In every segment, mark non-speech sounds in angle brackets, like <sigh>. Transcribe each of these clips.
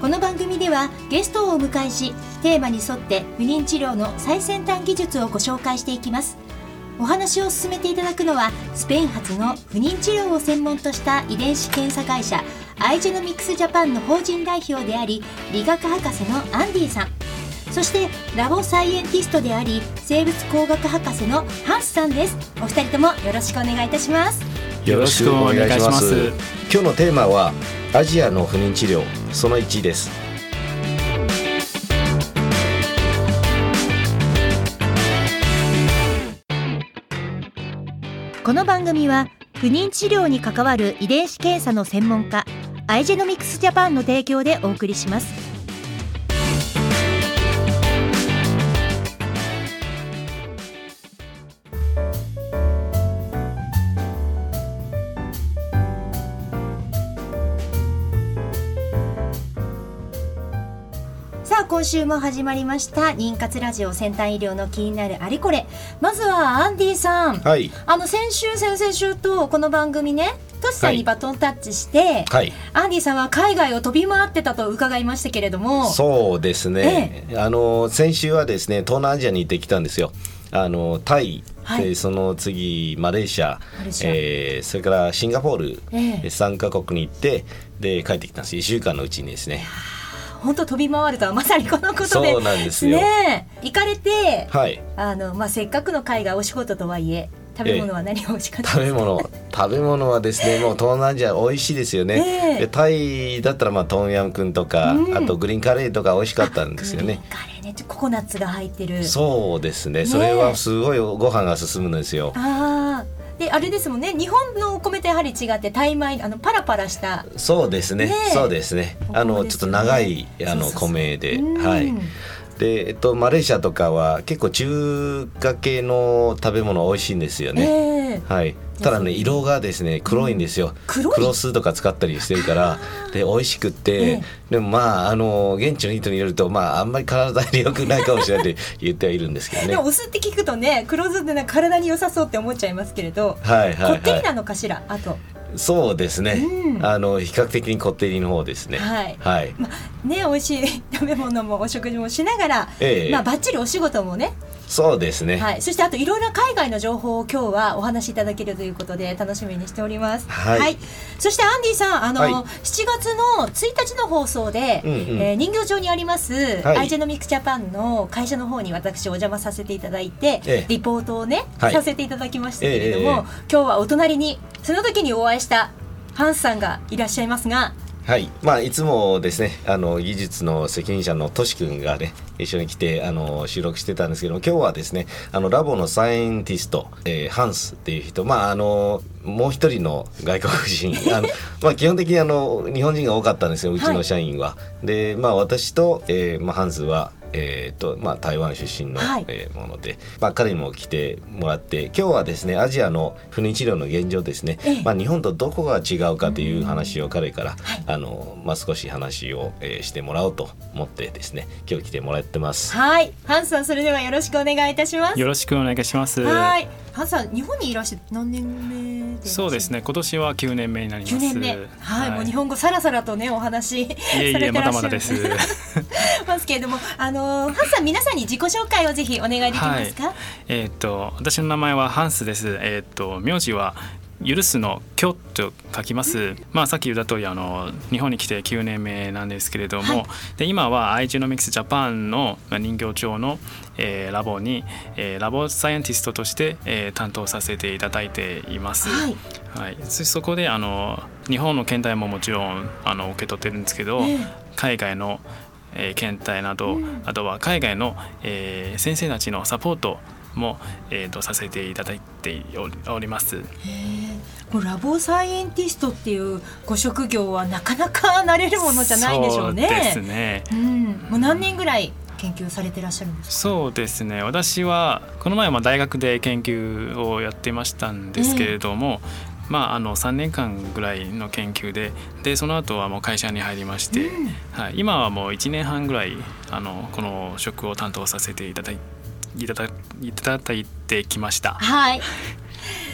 この番組ではゲストをお迎えしテーマに沿って不妊治療の最先端技術をご紹介していきます。お話を進めていただくのはスペイン発の不妊治療を専門とした遺伝子検査会社アイジェノミクスジャパンの法人代表であり理学博士のアンディさん。そしてラボサイエンティストであり生物工学博士のハンスさんです。お二人ともよろしくお願いいたします。よろしくお願いします。今日のテーマはアジアの不妊治療その1です。この番組は不妊治療に関わる遺伝子検査の専門家アイジェノミクスジャパンの提供でお送りします。今週も始まりました。妊活ラジオ先端医療の気になるあれこれ。まずはアンディさん。はい。あの先週先々週とこの番組ねトシさんにバトンタッチして、はい。アンディさんは海外を飛び回ってたと伺いましたけれども。そうですね、あの先週はですね東南アジアに行ってきたんですよ。あのタイ、はい。でその次マレーシアシア。えーそれからシンガポール、ええ。3カ国に行ってで帰ってきたんです。1週間のうちにですね本当飛び回るとはまさにこのことで。そうなんですよ。ねえ。行かれてはい。あの、まあ、せっかくの海外お仕事とはいえ食べ物は何が美味しかった食べ物食べ物はですね <laughs> もう東南アジア美味しいですよね、ええ。でタイだったらまあトムヤムクンとか、うん。あとグリーンカレーとか美味しかったんですよね。カレーね。ココナッツが入ってる。そうですね。それはすごいご飯が進むんですよ。ああであれですもんね。日本のお米とやはり違ってタイ米あのパラパラした。そうですね。ねえ。そうですね。お米あのちょっと長いあの米で。うん。はい。でえっとマレーシアとかは結構中華系の食べ物美味しいんですよね、ええはい、ただね色がですね黒いんですよ、黒い？黒酢とか使ったりしてるからで美味しくって、ええ。でもまああの現地の人によるとまああんまり体に良くないかもしれないって言ってはいるんですけどね。でもお酢って聞くとね黒酢ってなんか体に良さそうって思っちゃいますけれど、はいはいはこってりなのかしら？あと。いそうですね、うん。あの比較的にこってりの方ですね。はい。はい、まね美味しい食べ物もお食事もしながら、ええ。まあバッチリお仕事もね、そうですね。はい、そしてあといろいろな海外の情報を今日はお話しいただけるということで楽しみにしております。はい。そしてアンディさんあの、はい。7月の1日の放送で、うんうん。えー人形町にあります、はい。アイジェノミクスジャパンの会社の方に私お邪魔させていただいて、ええ。リポートをね、はい。させていただきましたけれども、ええええ。今日はお隣にその時にお会いしたハンスさんがいらっしゃいますがはい、まあいつもですね、あの技術の責任者のとし君がね一緒に来てあの収録してたんですけども、今日はですね、あのラボのサイエンティスト、えーハンスっていう人、まああのもう一人の外国人、<laughs> あのまあ基本的にあの日本人が多かったんですよ、うちの社員は。で、まあ私と、えーまあハンスは。えーとまあ、台湾出身の、はいえーもので、まあ、彼にも来てもらって今日はですねアジアの不妊治療の現状ですね、ええまあ、日本とどこが違うかという話を彼から、あのまあ、少し話を、えーしてもらおうと思ってですね今日来てもらってます。はいハンスさんそれではよろしくお願いいたします。よろしくお願いします。はいハンスさん日本にいらっして何年目でそうですね。今年は9年目になります。9年目はい、もう日本語さらさらとねお話しいえいえされてらっしゃるまだまだです。<laughs> ますけれどもあのーハンさん皆さんに自己紹介をぜひお願いできますか、えーっと私の名前はハンスです。えーっと名字は許すの今日と書きます。まあさっき言った通りあの日本に来て9年目なんですけれども、はい。で今はアイジェノミクスジャパンのまあ人形町の、えーラボに、えーラボサイエンティストとして、えー担当させていただいています。はい。はい、そそこであの日本の検体ももちろんあの受け取ってるんですけど、ええ。海外の、えー検体など、うん。あとは海外の、えー先生たちのサポートも、えー、とさせていただいております。これラボサイエンティストっていうご職業はなかなかなれるものじゃないでしょうね。そうですね。うん、もう何年ぐらい研究されてらっしゃるんですか？そうですね私はこの前は大学で研究をやってましたんですけれども、まあ、あの3年間ぐらいの研究ででその後はもう会社に入りまして、うんはい、今はもう1年半ぐらいあのこの職を担当させていただいいただいただいてきました。はい。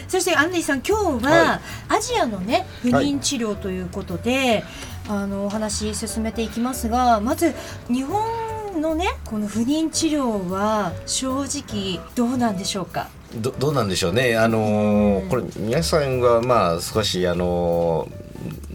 そしてアンディさん今日は、はアジアのね不妊治療ということで、あのお話進めていきますがまず日本のねこの不妊治療は正直どうなんでしょうか？どどうなんでしょうね、あのこれ皆さんはまあ少しあのー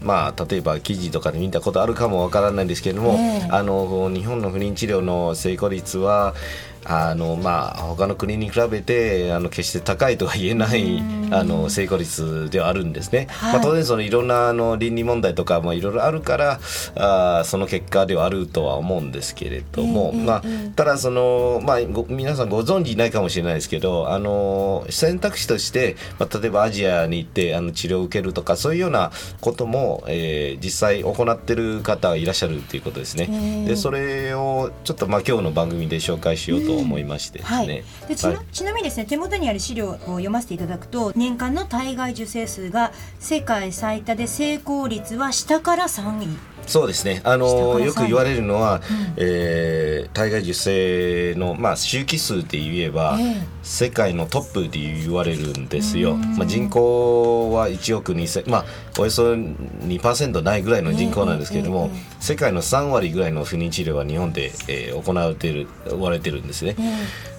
まあ例えば記事とかで見たことあるかもわからないんですけれども、ええあの日本の不妊治療の成功率はあのまあ他の国に比べてあの決して高いとは言えないうんあの成功率ではあるんですね。はいまあ当然そのいろんなあの倫理問題とかまあいろいろあるからあーその結果ではあるとは思うんですけれども、ええまあええただそのまあご皆さんご存知ないかもしれないですけどあの選択肢として、まあ、例えばアジアに行ってあの治療を受けるとかそういうようなことも、えー実際行ってる方がいらっしゃるということですね。ええでそれをちょっとまあ今日の番組で紹介しようと思いましてですはいね。、でちちなみにですね手元にある資料を読ませていただくと年間の体外受精数が世界最多で成功率は下から3位。そうですね。あのよく言われるのは、うんえー体外受精のまあ周期数で言えば、ええ世界のトップで言われるんですよ。うんまあ人口は1億2000まあおよそ2%ないぐらいの人口なんですけれども、ええええ世界の3割ぐらいの不妊治療は日本で、えー行われている行われてるんですね。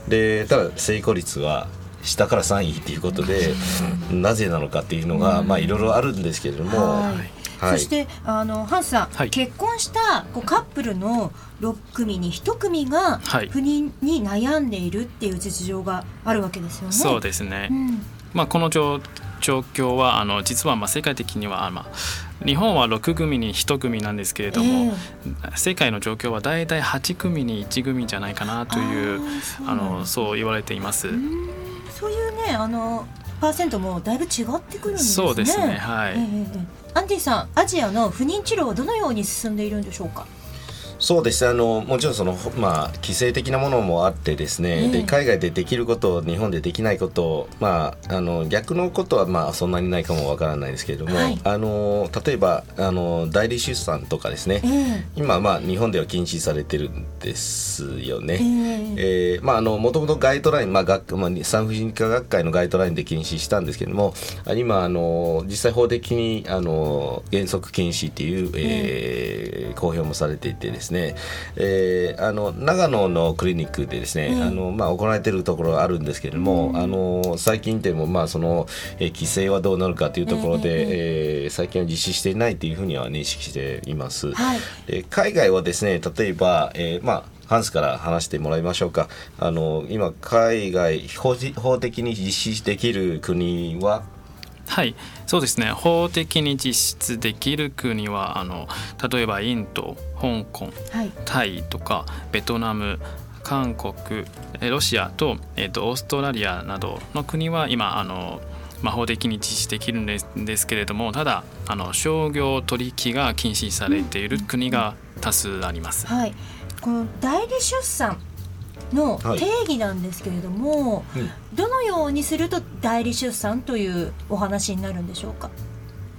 えでただ成功率は下から3位っていうことで、なぜなのかっていうのが、まあいろいろあるんですけれども、はい。はい。そしてあのハンスさん、はい。結婚したこうカップルの6組に1組がはい。不妊に悩んでいるっていう実情があるわけですよね。そうですね、うん。まあ、この状状況はあの実はまあ世界的にはあまあ日本は6組に1組なんですけれども、世界の状況はだいたい8組に1組じゃないかなというあのそう言われています。ねあのパーセントもだいぶ違ってくるんですね。そうですねはいええええアンディさんアジアの不妊治療はどのように進んでいるんでしょうか？そうです。ねあのもちろんその、まあ、規制的なものもあってですね、ええ。で海外でできること日本でできないこと、まあ、あの逆のことはまあそんなにないかもわからないですけれども、はい。あの例えばあの代理出産とかですね、ええ。今、まあ、日本では禁止されてるんですよね。ええ。えーまああのもともとガイドライン、まあ学まあ、産婦人科学会のガイドラインで禁止したんですけどもあ今あの実際法的にあの原則禁止っていう、えー公表もされていてですね、えーあの長野のクリニックでですね、うん。あのまあ、行われているところあるんですけれども、あの最近でもまあその、えー規制はどうなるかというところで、えー最近は実施していないというふうには認識しています。はい。で海外はですね例えば、えーまあハンスから話してもらいましょうか。あの今海外法的に実施できる国ははい。そうですね。法的に実施できる国はあの例えばインド香港はい。タイとかベトナム韓国えロシアと,、えー、とオーストラリアなどの国は今あの、まあ、法的に実施できるんですですけれどもただあの商業取引が禁止されている国が多数あります。はい、この代理出産のはい。定義なんですけれども、うん。どのようにすると代理出産というお話になるんでしょうか？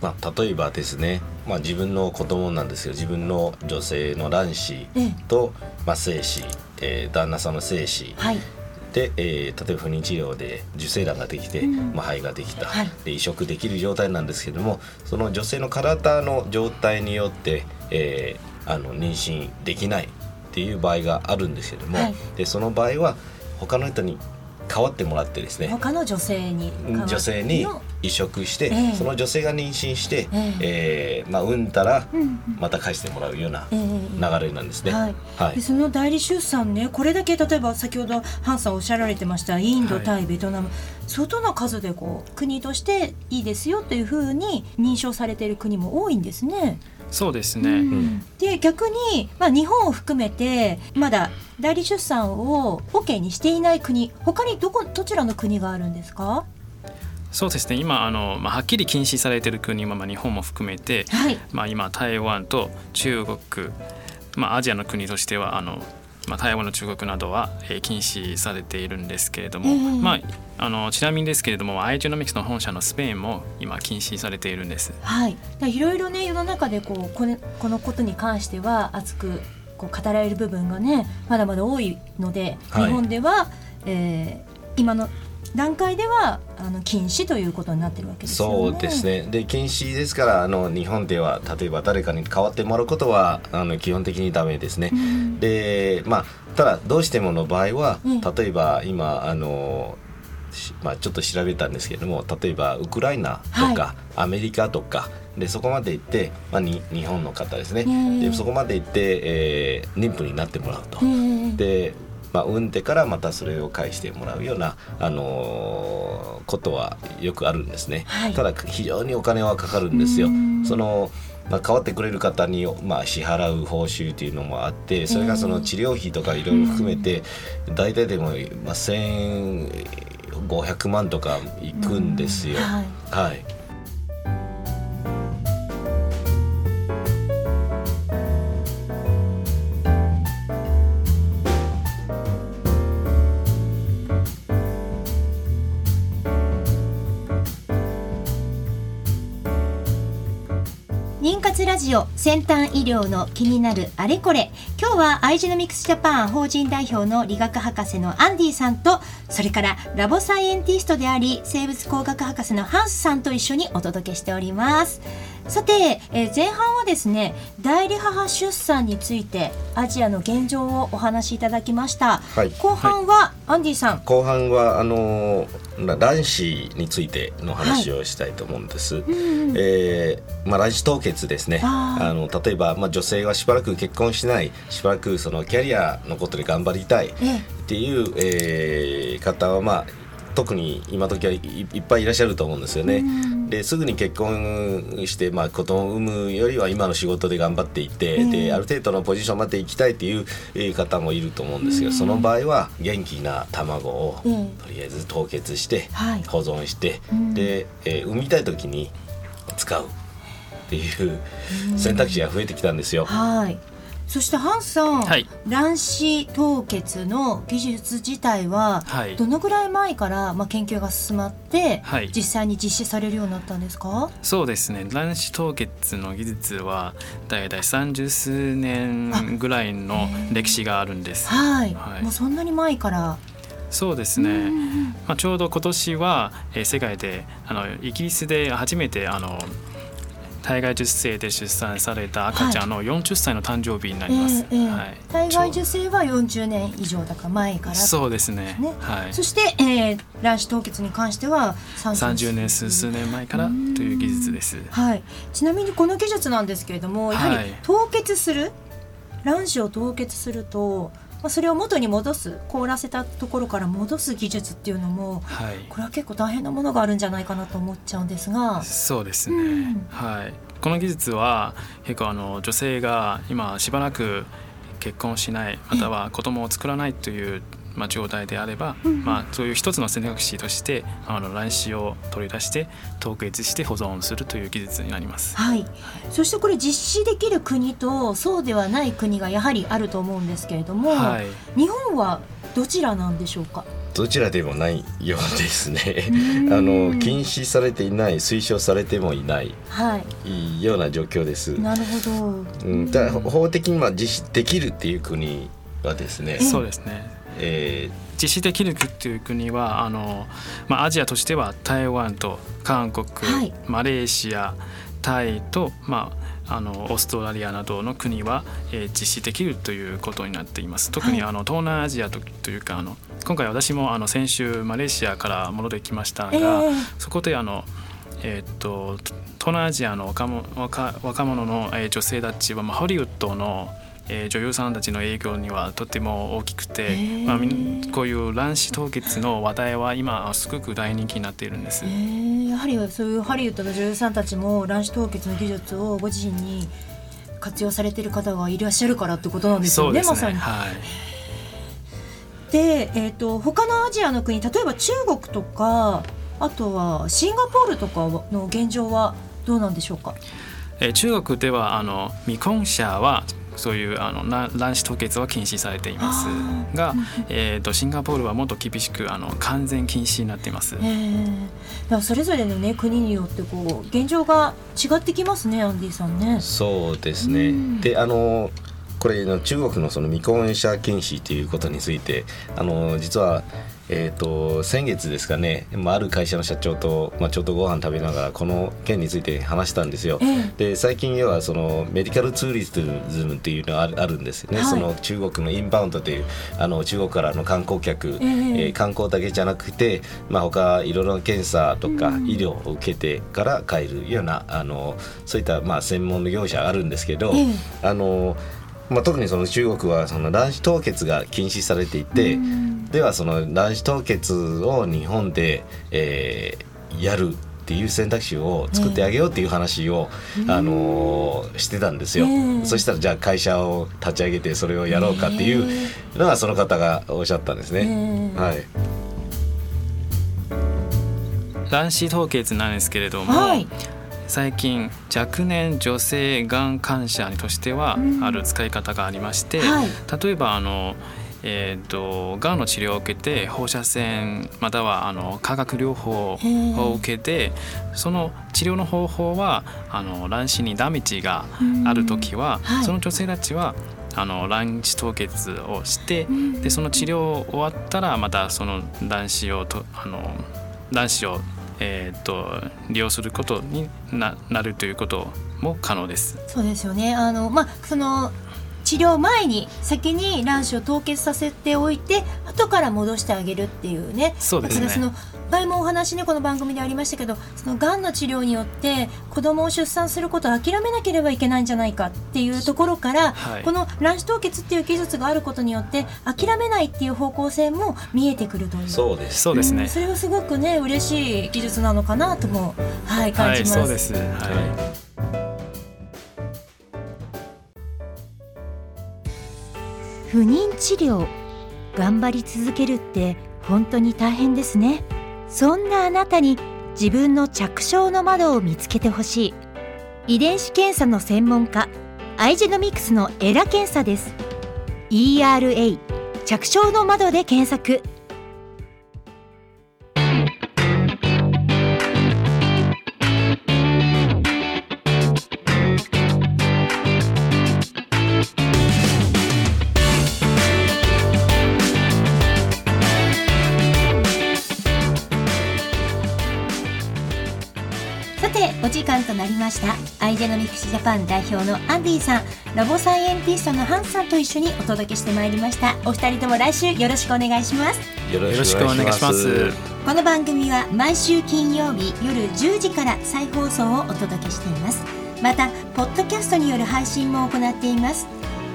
まあ、例えばですね、まあ、自分の子供なんですけど自分の女性の卵子ええ。と、まあ、精子、えー旦那さんの精子。はい、で、えー例えば不妊治療で受精卵ができて、うん。まあ、肺ができた、はい。で移植できる状態なんですけどもその女性の体の状態によって、えーあの妊娠できないっていう場合があるんですけども、はい。でその場合は他の人に代わってもらってですね他の女性に女性にの移植して、ええ。その女性が妊娠して、ええ。ーまあ、産んだらまた返してもらうようなええ流れなんですね。はい。はい。でその代理出産ねこれだけ例えば先ほどハンさんおっしゃられてましたインド、はいタイベトナム。相当な数でこう国としていいですよというふうに認証されている国も多いんですね。そうですね、うん。で逆に、まあ、日本を含めてまだ代理出産を OK にしていない国他にどこどちらの国があるんですか？そうですね。今あの、まあ、はっきり禁止されている国は、まあ、日本も含めて、はい。まあ、今台湾と中国、まあ、アジアの国としてはあのまあ、台湾の中国などは、えー、禁止されているんですけれども、えーまあ、あのちなみにですけれどもアイジェノミクスの本社のスペインも今禁止されているんです。はい、だいろいろね世の中でこうこれこのことに関しては熱くこう語られる部分がねまだまだ多いので、はい。日本では、えー今の段階ではあの禁止ということになってるわけですよね。そうですね。で禁止ですからあの日本では例えば誰かに代わってもらうことはあの基本的にダメですね。うん。でまあただどうしてもの場合は、うん。例えば今あのしまあ、ちょっと調べたんですけれども例えばウクライナとか、アメリカとかでそこまで行って、まあ、に日本の方ですね、うん。でそこまで行って、えー妊婦になってもらうと。えーで、まあ、産んでからまたそれを返してもらうような、あのーことはよくあるんですね、はい。ただ非常にお金はかかるんですよ。うん。その、まあ、代わってくれる方に、まあ、支払う報酬っていうのもあってそれがその治療費とかいろいろ含めて大体でも、まあ、1500万とかいくんですよ。はい。はいラジオ先端医療の気になるあれこれ。今日はアイジェノミクスジャパン法人代表の理学博士のアンディさんとそれからラボサイエンティストであり生物工学博士のハンスさんと一緒にお届けしております。さて、えー前半はですね代理母出産についてアジアの現状をお話しいただきました、はい。後半はアンディさん。後半はあのー卵子についての話をしたいと思うんです。えーまあ、卵子凍結ですね。あの例えば、まあ、女性はしばらく結婚しない。しばらくそのキャリアのことで頑張りたい。っえ。ていう、えー方は、まあ、特に今時はいいっぱいいらっしゃると思うんですよね。うんですぐに結婚して、まあ、子供を産むよりは今の仕事で頑張っていって、うん。である程度のポジションまで行きたいっていうえー方もいると思うんですけど、うん。その場合は元気な卵をうん。とりあえず凍結してはい。保存して、うん。で、えー産みたい時に使うっていう選択肢が増えてきたんですよ。はい。そしてハンさん、はい。卵子凍結の技術自体ははい。どのぐらい前から、まあ、研究が進まって、はい。実際に実施されるようになったんですか？そうですね。卵子凍結の技術は大体30数年ぐらいの歴史があるんです。はい、はい。もうそんなに前から、そうですね、まあ、ちょうど今年は、えー世界であのイギリスで初めてあの体外受精で出産された赤ちゃんの40歳の誕生日になります。ええええ。はい、体外受精は40年以上だから前から。そうですね。ね。はい。そして、えー卵子凍結に関しては30年。数数年前からという技術です。はい、ちなみにこの技術なんですけれどもやはりはい。凍結する、卵子を凍結すると、まあ、それを元に戻す凍らせたところから戻す技術っていうのもはい。これは結構大変なものがあるんじゃないかなと思っちゃうんですが。そうですね、うん。はい。この技術は結構あの女性が今しばらく結婚しないまたは子供を作らないというまあ、状態であれば、うん。まあ、そういう一つの選択肢としてあの卵子を取り出して凍結して保存するという技術になります。はい、そしてこれ実施できる国とそうではない国がやはりあると思うんですけれども、はい、日本はどちらなんでしょうか？どちらでもないようですね。ん。<laughs> あの禁止されていない推奨されてもいないはい。いいような状況です。なるほど、うん、ただ法的には実施できるっていう国はですね、そうですねえ実施できるという国はあの、まあ、アジアとしては台湾と韓国、はい。マレーシアタイと、まあ、あのオーストラリアなどの国は、えー実施できるということになっています。特にはい。あの東南アジアとというかあの今回私もあの先週マレーシアから戻ってきましたが、ええそこであの、えーっと東南アジアの若者若若者の、えー女性たちは、まあ、ハリウッドの、えー女優さんたちの影響にはとても大きくて、まあこういう卵子凍結の話題は今すごく大人気になっているんです。えー。やはりそういうハリウッドの女優さんたちも卵子凍結の技術をご自身に活用されている方がいらっしゃるからってことなんですそうですよね。まさに。ねはい。で、えー、と他のアジアの国例えば中国とかあとはシンガポールとかの現状はどうなんでしょうか？えー中国ではあの未婚者はそういうあのな卵子凍結は禁止されています。が、えー、とシンガポールはもっと厳しくあの完全禁止になっています。えそれぞれのね国によってこう現状が違ってきますねアンディさんね。そうですね、うん。であのこれの中国のその未婚者禁止ということについてあの実は、えー、と先月ですかね、まあ、ある会社の社長と、まあ、ちょっとご飯食べながらこの件について話したんですよ。ええ。で最近要はそのメディカルツーリズムっていうのがあるんですよね、はい。その中国のインバウンドというあの中国からの観光客、ええ。えー観光だけじゃなくて、まあ、他いろいろな検査とかうん。医療を受けてから帰るようなあのそういったまあ専門の業者があるんですけど、ええ。あのまあ、特にその中国はその卵子凍結が禁止されていて、うん。ではその卵子凍結を日本で、えーやるっていう選択肢を作ってあげようっていう話を、あのーしてたんですよ、ええ。そしたらじゃあ会社を立ち上げてそれをやろうかっていうのがその方がおっしゃったんですね。ええ。はい、卵子凍結なんですけれども、はい最近若年女性がん患者としてはうん。ある使い方がありまして、はい。例えばあのえー、とがんの治療を受けて放射線またはあの化学療法を受けてその治療の方法はあの卵子にダメージがある時は、うん。はい。その女性たちはあの卵子凍結をして、ん。でその治療終わったらまたその卵子をとあの卵子を、えー、と利用することにななるということも可能です。そうですよね。あのまあその治療前に先に卵子を凍結させておいて後から戻してあげるっていうね。そうですね。だからその前もお話ねこの番組でありましたけどそのがんの治療によって子供を出産することを諦めなければいけないんじゃないかっていうところから、はいこの卵子凍結っていう技術があることによって諦めないっていう方向性も見えてくるというそうですそうですねん。それはすごくね嬉しい技術なのかなともはいはい、感じます。そうです。はい。不妊治療頑張り続けるって本当に大変ですねそんなあなたに自分の着床の窓を見つけてほしい。遺伝子検査の専門家アイジェノミクスのエラ検査です。ERA 着床の窓で検索。なりました。アイジェノミクスジャパン代表のアンディさん。ラボサイエンティストのハンさんと一緒にお届けしてまいりました。お二人とも来週よろしくお願いします。よろよろしくお願いします。この番組は毎週金曜日夜10時から再放送をお届けしています。またポッドキャストによる配信も行っています。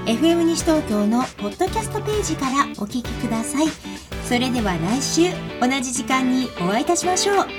FM 西東京のポッドキャストページからお聞きください。それでは来週同じ時間にお会いいたしましょう